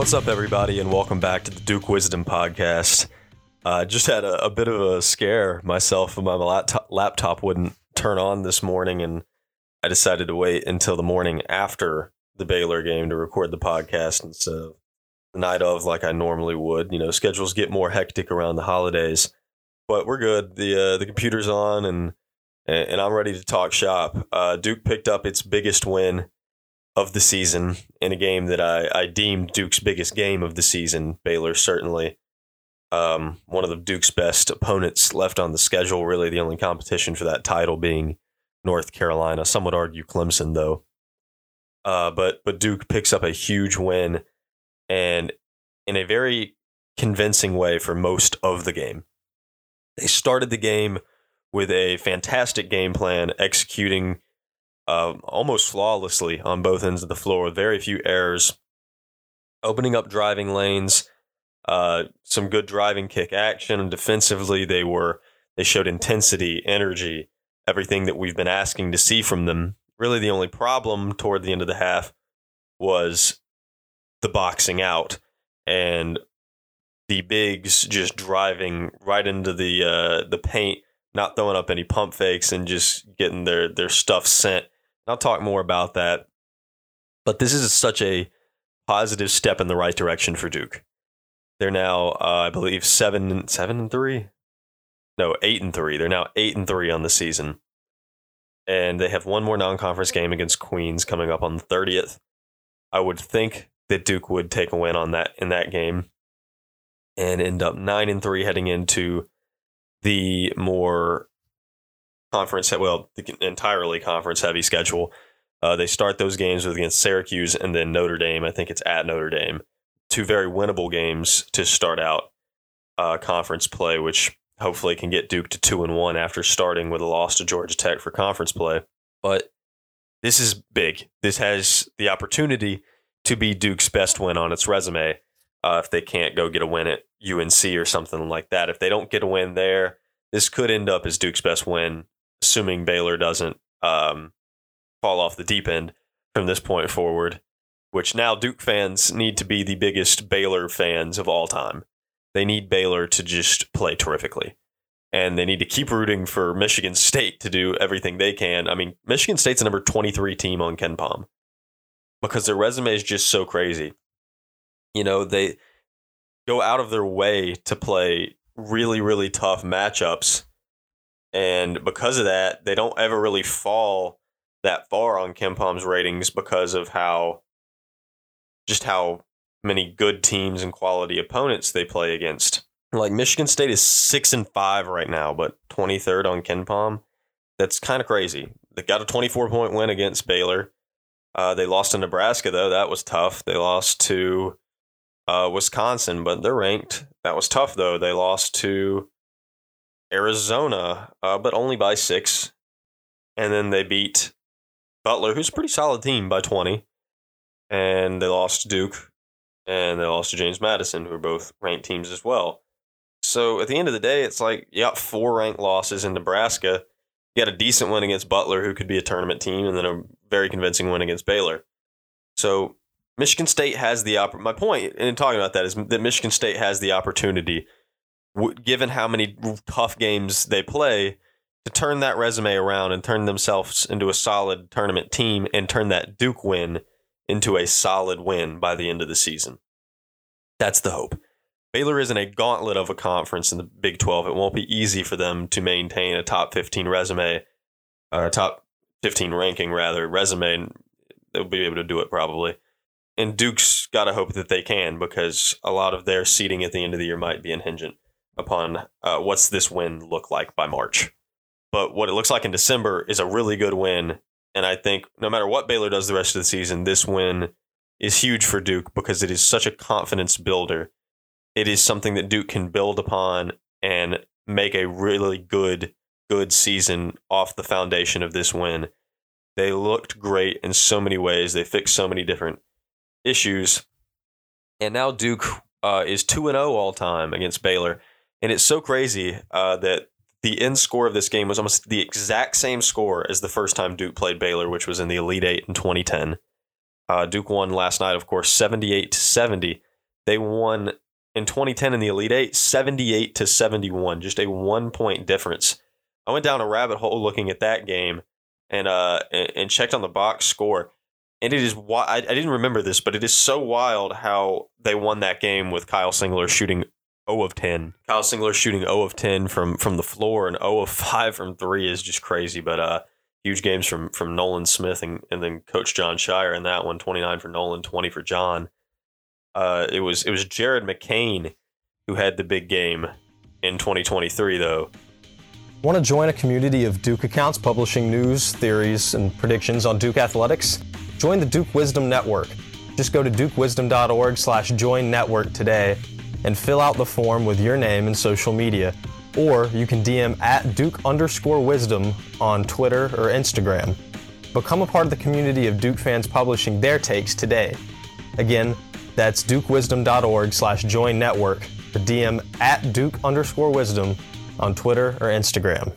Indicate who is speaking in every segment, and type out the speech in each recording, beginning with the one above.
Speaker 1: What's up, everybody, and welcome back to the Duke Wisdom Podcast. I uh, just had a, a, bit of a scare myself. My laptop, wouldn't turn on this morning, and I decided to wait until the morning after the Baylor game to record the podcast instead of the night of, like I normally would. You know, schedules get more hectic around the holidays, but we're good. the uh, The computer's on, and and I'm ready to talk shop. Uh, Duke picked up its biggest win of the season in a game that I, I deemed Duke's biggest game of the season. Baylor certainly um, one of the Duke's best opponents left on the schedule. Really, the only competition for that title being North Carolina. Some would argue Clemson, though. Uh, but but Duke picks up a huge win, and in a very convincing way for most of the game. They started the game with a fantastic game plan, executing uh, almost flawlessly on both ends of the floor with very few errors, opening up driving lanes, uh, some good driving kick action, and defensively they were they showed intensity, energy, everything that we've been asking to see from them. Really, the only problem toward the end of the half was the boxing out and the bigs just driving right into the uh, the paint not throwing up any pump fakes and just getting their their stuff sent. I'll talk more about that. But this is such a positive step in the right direction for Duke. They're now, uh, I believe, seven seven and three. No, eight and three. They're now eight and three on the season, and they have one more non-conference game against Queens coming up on the thirtieth. I would think that Duke would take a win on that in that game, and end up nine and three heading into the more conference, well, the entirely conference heavy schedule. Uh, they start those games with against Syracuse and then Notre Dame. I think it's at Notre Dame. Two very winnable games to start out uh, conference play, which hopefully can get Duke to two and one after starting with a loss to Georgia Tech for conference play. But this is big. This has the opportunity to be Duke's best win on its resume uh, if they can't go get a win at UNC or something like that. If they don't get a win there, this could end up as Duke's best win, assuming Baylor doesn't um, fall off the deep end from this point forward. Which now Duke fans need to be the biggest Baylor fans of all time. They need Baylor to just play terrifically. And they need to keep rooting for Michigan State to do everything they can. I mean, Michigan State's a number 23 team on KenPom because their resume is just so crazy you know, they go out of their way to play really, really tough matchups. And because of that, they don't ever really fall that far on KenPom's ratings because of how just how many good teams and quality opponents they play against. Like Michigan State is six and five right now, but 23rd on KenPom. That's kind of crazy. They got a 24 point win against Baylor. Uh, they lost to Nebraska though. That was tough. They lost to uh, Wisconsin, but they're ranked. That was tough though. They lost to Arizona, uh, but only by six, and then they beat Butler, who's a pretty solid team, by twenty, and they lost Duke, and they lost to James Madison, who are both ranked teams as well. So at the end of the day, it's like you got four ranked losses in Nebraska. You got a decent win against Butler, who could be a tournament team, and then a very convincing win against Baylor. So Michigan State has the opp- my point in talking about that is that Michigan State has the opportunity, w- given how many tough games they play, to turn that resume around and turn themselves into a solid tournament team and turn that Duke win into a solid win by the end of the season. That's the hope. Baylor is in a gauntlet of a conference in the Big 12. It won't be easy for them to maintain a top 15 resume, or a top 15 ranking rather, resume. They'll be able to do it probably and Duke's got to hope that they can because a lot of their seeding at the end of the year might be inhingent upon uh, what's this win look like by March. But what it looks like in December is a really good win. And I think no matter what Baylor does the rest of the season, this win is huge for Duke because it is such a confidence builder. It is something that Duke can build upon and make a really good, good season off the foundation of this win. They looked great in so many ways. They fixed so many different issues. And now Duke uh, is 2 0 all time against Baylor. And it's so crazy uh, that the end score of this game was almost the exact same score as the first time Duke played Baylor, which was in the Elite Eight in 2010. Uh, Duke won last night, of course, 78 to 70. They won in 2010 in the Elite Eight, 78 to 71, just a one point difference. I went down a rabbit hole looking at that game and uh and, checked on the box score. And it is I didn't remember this, but it is so wild how they won that game with Kyle Singler shooting 0 of 10. Kyle Singler shooting 0 of 10 from from the floor and 0 of 5 from 3 is just crazy, but uh huge games from from Nolan Smith and, and then coach Jon Scheyer in that one, 29 for Nolan, 20 for Jon. Uh it was it was Jared McCain who had the big game in 2023 though.
Speaker 2: Want to join a community of Duke accounts publishing news, theories, and predictions on Duke athletics? Join the Duke Wisdom Network. Just go to dukewisdom.org slash join network today and fill out the form with your name and social media. Or you can DM at Duke underscore wisdom on Twitter or Instagram. Become a part of the community of Duke fans publishing their takes today. Again, that's dukewisdom.org slash join network or DM at Duke underscore wisdom on Twitter or Instagram.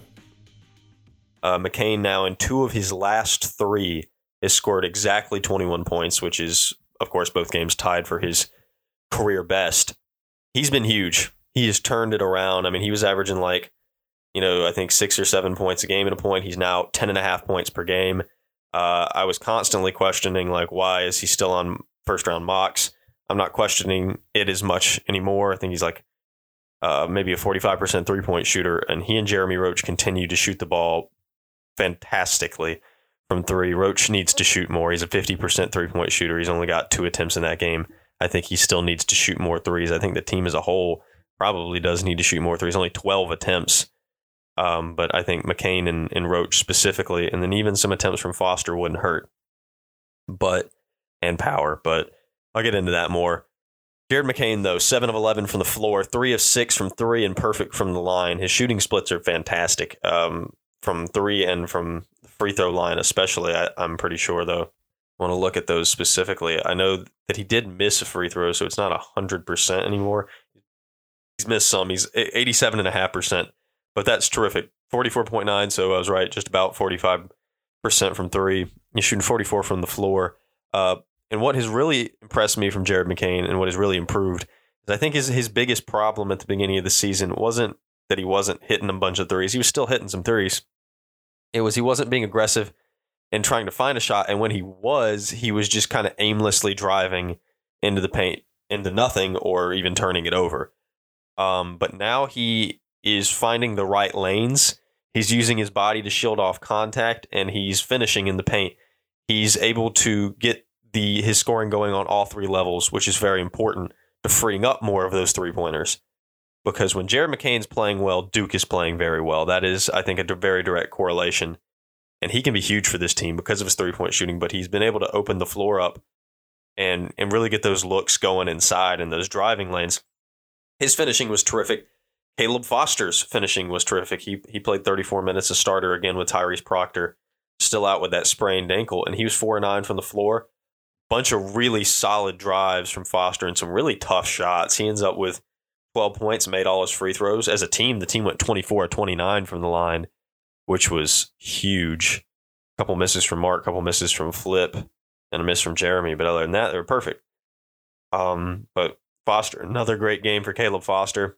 Speaker 1: Uh, McCain now in two of his last three has scored exactly 21 points, which is, of course, both games tied for his career best. He's been huge. He has turned it around. I mean, he was averaging like, you know, I think six or seven points a game at a point. He's now 10 and a half points per game. Uh, I was constantly questioning, like, why is he still on first round mocks? I'm not questioning it as much anymore. I think he's like uh, maybe a 45% three point shooter, and he and Jeremy Roach continue to shoot the ball fantastically from three. Roach needs to shoot more. He's a 50% three point shooter. He's only got two attempts in that game. I think he still needs to shoot more threes. I think the team as a whole probably does need to shoot more threes. Only 12 attempts. Um, but I think McCain and, and Roach specifically, and then even some attempts from Foster wouldn't hurt. But, and power. But I'll get into that more. Jared McCain, though, 7 of 11 from the floor, 3 of 6 from 3, and perfect from the line. His shooting splits are fantastic um, from 3 and from free throw line, especially. I, I'm pretty sure, though. Want to look at those specifically. I know that he did miss a free throw, so it's not 100% anymore. He's missed some. He's 87.5%, but that's terrific. 44.9, so I was right, just about 45% from 3. He's shooting 44 from the floor. Uh, and what has really impressed me from Jared McCain and what has really improved is I think his his biggest problem at the beginning of the season wasn't that he wasn't hitting a bunch of threes. He was still hitting some threes. It was he wasn't being aggressive and trying to find a shot. And when he was, he was just kind of aimlessly driving into the paint, into nothing, or even turning it over. Um, but now he is finding the right lanes. He's using his body to shield off contact, and he's finishing in the paint. He's able to get the his scoring going on all three levels, which is very important to freeing up more of those three pointers. Because when Jared McCain's playing well, Duke is playing very well. That is, I think, a very direct correlation. And he can be huge for this team because of his three point shooting, but he's been able to open the floor up and and really get those looks going inside and those driving lanes. His finishing was terrific. Caleb Foster's finishing was terrific. He he played 34 minutes a starter again with Tyrese Proctor, still out with that sprained ankle, and he was four and nine from the floor bunch of really solid drives from Foster and some really tough shots. He ends up with 12 points, made all his free throws. As a team, the team went 24 29 from the line, which was huge. A couple misses from Mark, a couple misses from Flip, and a miss from Jeremy. But other than that, they were perfect. Um, but Foster, another great game for Caleb Foster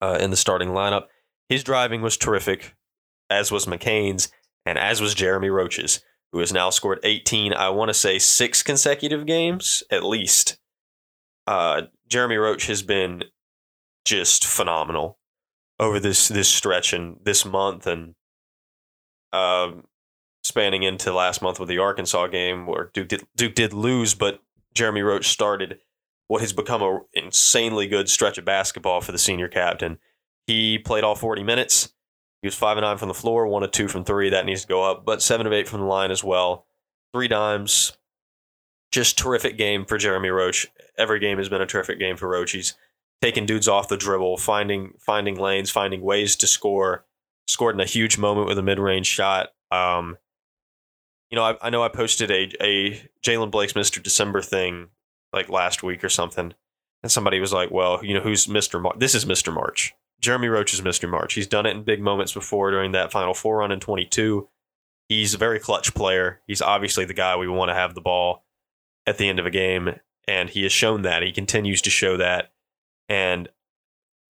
Speaker 1: uh, in the starting lineup. His driving was terrific, as was McCain's, and as was Jeremy Roach's who has now scored 18, I want to say six consecutive games at least. Uh, Jeremy Roach has been just phenomenal over this this stretch and this month and uh, spanning into last month with the Arkansas game where Duke did, Duke did lose, but Jeremy Roach started what has become an insanely good stretch of basketball for the senior captain. He played all 40 minutes. He was five and nine from the floor, one of two from three. That needs to go up, but seven of eight from the line as well. Three dimes. Just terrific game for Jeremy Roach. Every game has been a terrific game for Roach. He's taking dudes off the dribble, finding finding lanes, finding ways to score. Scored in a huge moment with a mid range shot. Um, you know, I, I know I posted a a Jaylen Blakes Mr. December thing like last week or something, and somebody was like, "Well, you know, who's Mr. This is Mr. March." Jeremy Roach is Mr. March. He's done it in big moments before during that Final Four run in 22. He's a very clutch player. He's obviously the guy we want to have the ball at the end of a game. And he has shown that. He continues to show that. And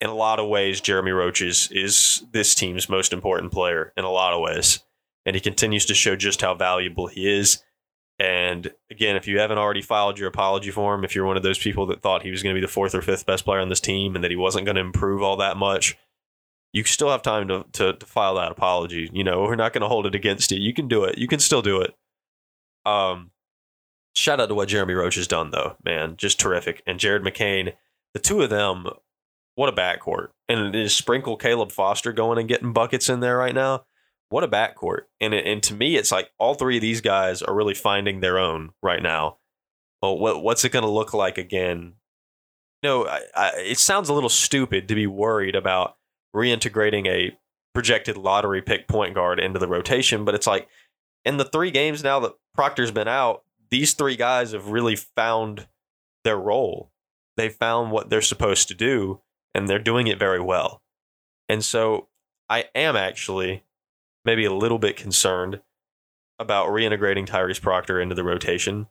Speaker 1: in a lot of ways, Jeremy Roach is, is this team's most important player in a lot of ways. And he continues to show just how valuable he is. And again, if you haven't already filed your apology form, if you're one of those people that thought he was going to be the fourth or fifth best player on this team and that he wasn't going to improve all that much, you still have time to, to, to file that apology. You know, we're not going to hold it against you. You can do it. You can still do it. Um, shout out to what Jeremy Roach has done, though, man. Just terrific. And Jared McCain, the two of them, what a backcourt. And it is sprinkle Caleb Foster going and getting buckets in there right now. What a backcourt. And, it, and to me, it's like all three of these guys are really finding their own right now. Well, what, what's it going to look like again? You I, it sounds a little stupid to be worried about reintegrating a projected lottery pick point guard into the rotation, but it's like in the three games now that Proctor's been out, these three guys have really found their role. They found what they're supposed to do, and they're doing it very well. And so I am actually maybe a little bit concerned about reintegrating Tyrese Proctor into the rotation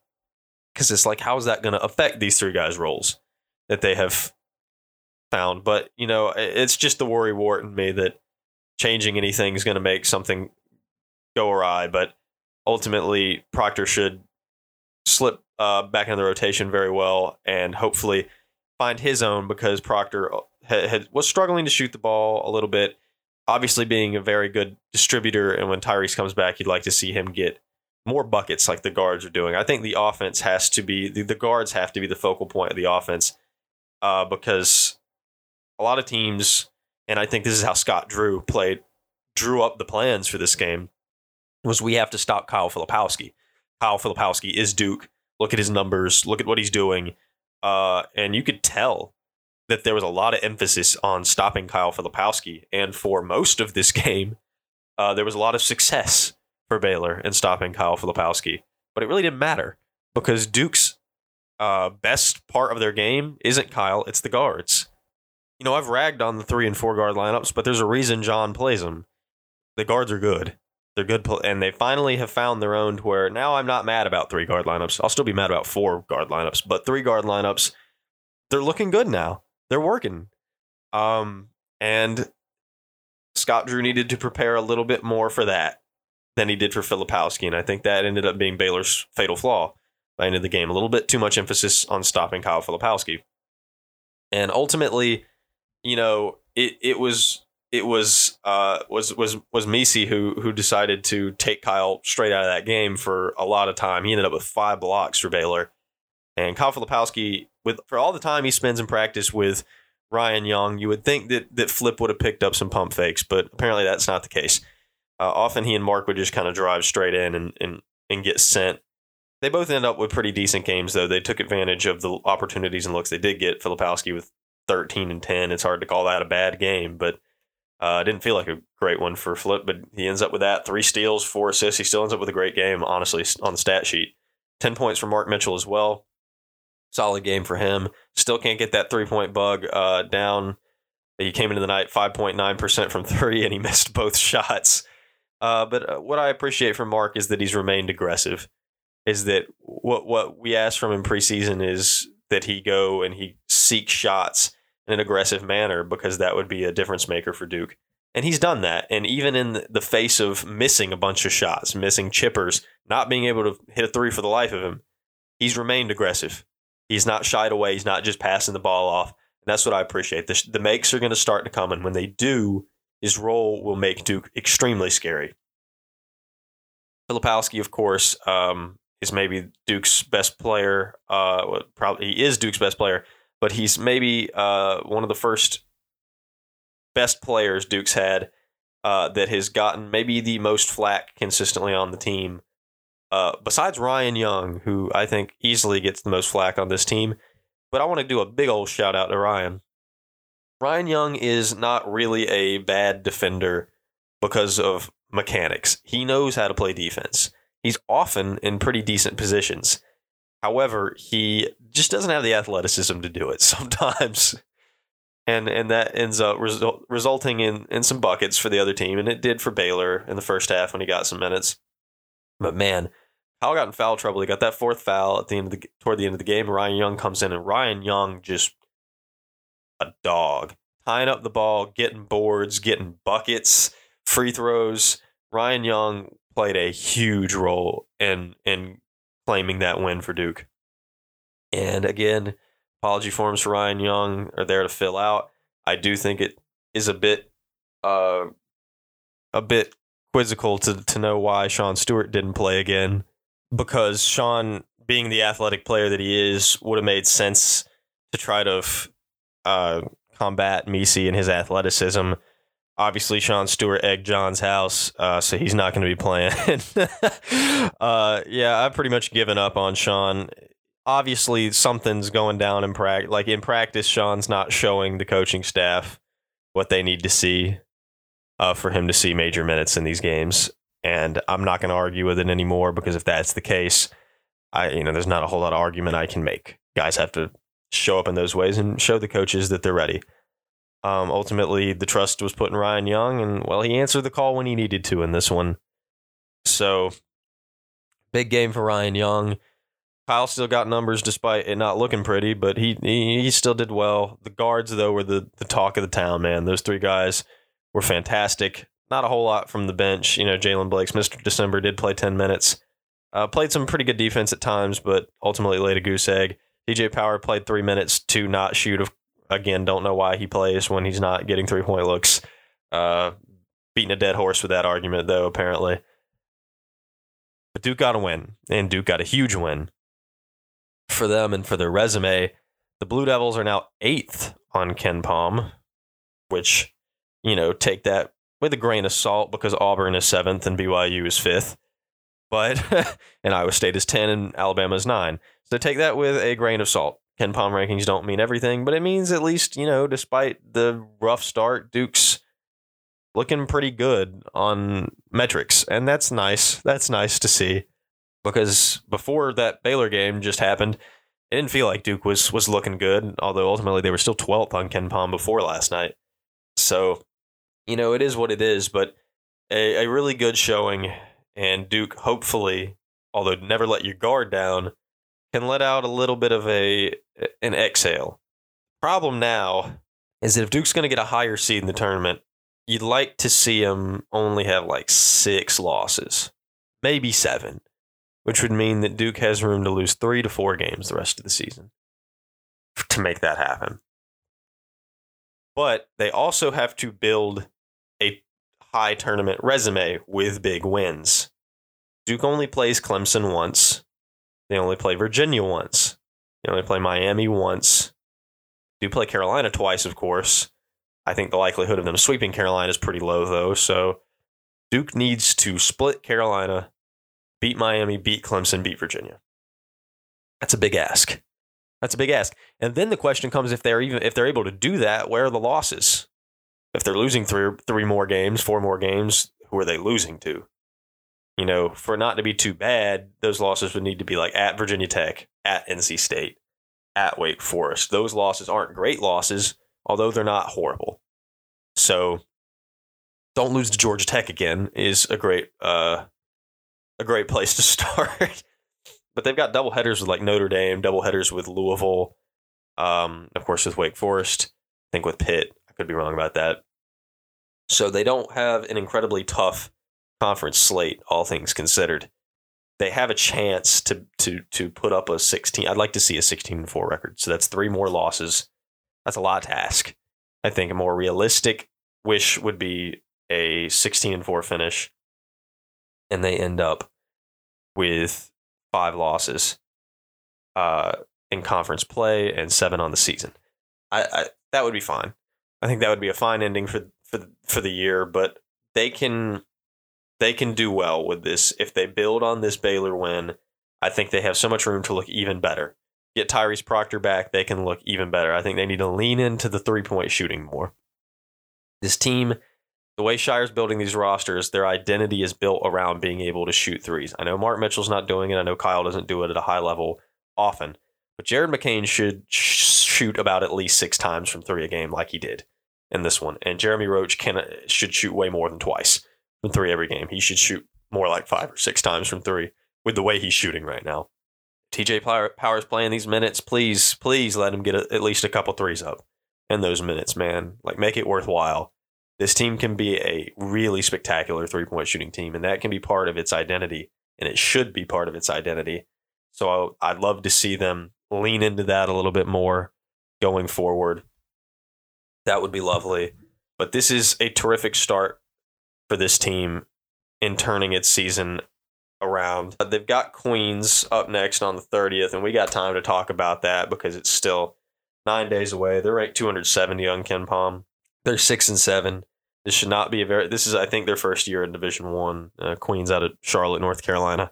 Speaker 1: because it's like, how is that going to affect these three guys' roles that they have found? But, you know, it's just the worry wart in me that changing anything is going to make something go awry. But ultimately, Proctor should slip uh, back into the rotation very well and hopefully find his own because Proctor had, had, was struggling to shoot the ball a little bit. Obviously, being a very good distributor, and when Tyrese comes back, you'd like to see him get more buckets like the guards are doing. I think the offense has to be the, the guards have to be the focal point of the offense uh, because a lot of teams, and I think this is how Scott Drew played, drew up the plans for this game was we have to stop Kyle Filipowski. Kyle Filipowski is Duke. Look at his numbers. Look at what he's doing. Uh, and you could tell that there was a lot of emphasis on stopping Kyle Filipowski. And for most of this game, uh, there was a lot of success for Baylor in stopping Kyle Filipowski. But it really didn't matter because Duke's uh, best part of their game isn't Kyle, it's the guards. You know, I've ragged on the three and four guard lineups, but there's a reason Jon plays them. The guards are good. They're good, and they finally have found their own. To where now I'm not mad about three guard lineups. I'll still be mad about four guard lineups, but three guard lineups, they're looking good now. They're working. Um, and Scott Drew needed to prepare a little bit more for that than he did for Filipowski, and I think that ended up being Baylor's fatal flaw by the end of the game. A little bit too much emphasis on stopping Kyle Filipowski, and ultimately, you know, it it was it was uh, was was was Missi who who decided to take Kyle straight out of that game for a lot of time. He ended up with five blocks for Baylor, and Kyle Filipowski, with for all the time he spends in practice with Ryan Young, you would think that that Flip would have picked up some pump fakes, but apparently that's not the case. Uh, often he and Mark would just kind of drive straight in and, and and get sent. They both end up with pretty decent games though. They took advantage of the opportunities and looks they did get. Filipowski with 13 and 10. It's hard to call that a bad game, but uh, didn't feel like a great one for Flip, but he ends up with that three steals, four assists. He still ends up with a great game, honestly, on the stat sheet. 10 points for Mark Mitchell as well. Solid game for him. Still can't get that three point bug uh, down. He came into the night 5.9% from three, and he missed both shots. Uh, but uh, what I appreciate from Mark is that he's remained aggressive. Is that what what we asked from him preseason is that he go and he seek shots in an aggressive manner because that would be a difference maker for Duke. And he's done that. And even in the face of missing a bunch of shots, missing chippers, not being able to hit a three for the life of him, he's remained aggressive. He's not shied away. He's not just passing the ball off. And that's what I appreciate. The, the makes are going to start to come. And when they do, his role will make Duke extremely scary. Filipowski, of course, um, is maybe Duke's best player. Uh, probably he is Duke's best player but he's maybe uh, one of the first best players Duke's had uh, that has gotten maybe the most flack consistently on the team. Uh, besides Ryan Young, who I think easily gets the most flack on this team, but I want to do a big old shout out to Ryan. Ryan Young is not really a bad defender because of mechanics. He knows how to play defense. He's often in pretty decent positions. However, he just doesn't have the athleticism to do it sometimes. And and that ends up result, resulting in, in some buckets for the other team. And it did for Baylor in the first half when he got some minutes. But man, Powell got in foul trouble. He got that fourth foul at the end of the toward the end of the game. Ryan Young comes in, and Ryan Young just a dog, tying up the ball, getting boards, getting buckets, free throws. Ryan Young played a huge role in in claiming that win for Duke. And again, apology forms for Ryan Young are there to fill out. I do think it is a bit uh a bit quizzical to to know why Sean Stewart didn't play again because Sean being the athletic player that he is would have made sense to try to uh, combat Missi and his athleticism. Obviously, Sean Stewart egged Jon's house, uh, so he's not going to be playing. uh, yeah, I've pretty much given up on Sean. Obviously, something's going down in practice. Like in practice, Sean's not showing the coaching staff what they need to see uh, for him to see major minutes in these games. And I'm not going to argue with it anymore because if that's the case, I you know there's not a whole lot of argument I can make. Guys have to show up in those ways and show the coaches that they're ready. Um, ultimately, the trust was put in Ryan Young, and well, he answered the call when he needed to in this one. So, big game for Ryan Young. Kyle still got numbers despite it not looking pretty, but he he, he still did well. The guards though were the the talk of the town, man. Those three guys were fantastic. Not a whole lot from the bench. You know, Jaylen Blakes Mr. December did play 10 minutes. Uh, played some pretty good defense at times, but ultimately laid a goose egg. TJ Power played three minutes to not shoot. Again, don't know why he plays when he's not getting three point looks. Uh, beating a dead horse with that argument, though, apparently. But Duke got a win, and Duke got a huge win for them and for their resume. The Blue Devils are now eighth on KenPom, which you know, take that with a grain of salt because Auburn is seventh and BYU is fifth. But and Iowa State is ten and Alabama is nine. So take that with a grain of salt. KenPom rankings don't mean everything, but it means at least, you know, despite the rough start, Duke's looking pretty good on metrics. And that's nice. That's nice to see. Because before that Baylor game just happened, it didn't feel like Duke was was looking good, although ultimately they were still 12th on KenPom before last night. So you know, it is what it is, but a, a really good showing. And Duke, hopefully, although never let your guard down, can let out a little bit of a an exhale. Problem now is that if Duke's going to get a higher seed in the tournament, you'd like to see him only have like six losses, maybe seven, which would mean that Duke has room to lose three to four games the rest of the season to make that happen but they also have to build a high tournament resume with big wins. Duke only plays Clemson once. They only play Virginia once. They only play Miami once. Do play Carolina twice, of course. I think the likelihood of them sweeping Carolina is pretty low, though. So Duke needs to split Carolina, beat Miami, beat Clemson, beat Virginia. That's a big ask. That's a big ask. And then the question comes if they're even if they're able to do that, where are the losses? If they're losing three three more games, four more games, who are they losing to? You know, for not to be too bad, those losses would need to be like at Virginia Tech, at NC State, at Wake Forest. Those losses aren't great losses, although they're not horrible. So don't lose to Georgia Tech again is a great uh, a great place to start but they've got double headers with like Notre Dame, double headers with Louisville, um, of course with Wake Forest. I think with Pitt, could be wrong about that. So they don't have an incredibly tough conference slate, all things considered. They have a chance to to to put up a 16. I'd like to see a 16 and 4 record. So that's three more losses. That's a lot to ask. I think a more realistic wish would be a 16 and 4 finish. And they end up with five losses uh, in conference play and seven on the season. I, I that would be fine. I think that would be a fine ending for for for the year. But they can they can do well with this if they build on this Baylor win. I think they have so much room to look even better. Get Tyrese Proctor back, they can look even better. I think they need to lean into the three point shooting more. This team the way Scheyer's building these rosters, their identity is built around being able to shoot threes. I know Mark Mitchell's not doing it. I know Kyle doesn't do it at a high level often, but Jared McCain should shoot about at least six times from three a game, like he did in this one. And Jeremy Roach can uh, should shoot way more than twice from three every game. He should shoot more like five or six times from three with the way he's shooting right now. TJ Power's playing these minutes, please, please let him get a, at least a couple threes up in those minutes, man. Like make it worthwhile. This team can be a really spectacular three point shooting team, and that can be part of its identity, and it should be part of its identity. So I'd love to see them lean into that a little bit more going forward. That would be lovely. But this is a terrific start for this team in turning its season around. They've got Queens up next on the 30th, and we got time to talk about that because it's still nine days away. They're ranked 270 on KenPom. They're six and seven. This should not be a very. This is, I think, their first year in Division One. Uh, Queens out of Charlotte, North Carolina.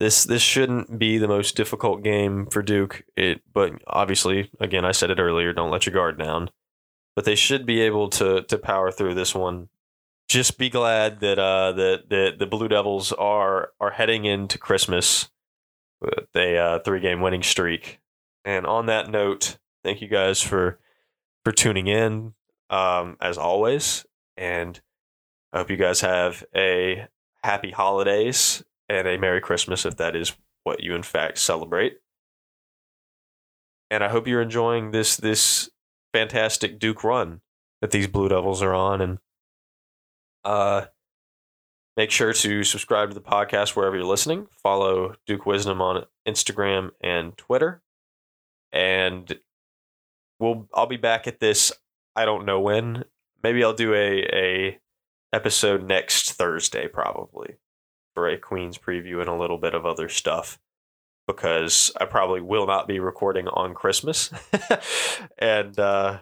Speaker 1: This this shouldn't be the most difficult game for Duke. It, but obviously, again, I said it earlier. Don't let your guard down. But they should be able to to power through this one just be glad that uh, that that the Blue Devils are are heading into Christmas with a uh, three game winning streak. And on that note, thank you guys for for tuning in um, as always, and I hope you guys have a happy holidays and a Merry Christmas if that is what you in fact celebrate. And I hope you're enjoying this this fantastic Duke run that these Blue Devils are on and uh, make sure to subscribe to the podcast wherever you're listening. Follow Duke Wisdom on Instagram and Twitter. And we'll I'll be back at this. I don't know when. Maybe I'll do a a episode next Thursday, probably for a Queens preview and a little bit of other stuff because I probably will not be recording on Christmas. and uh,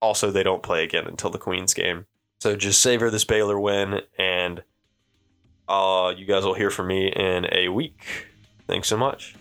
Speaker 1: also, they don't play again until the Queens game. So just savor this Baylor win, and uh, you guys will hear from me in a week. Thanks so much.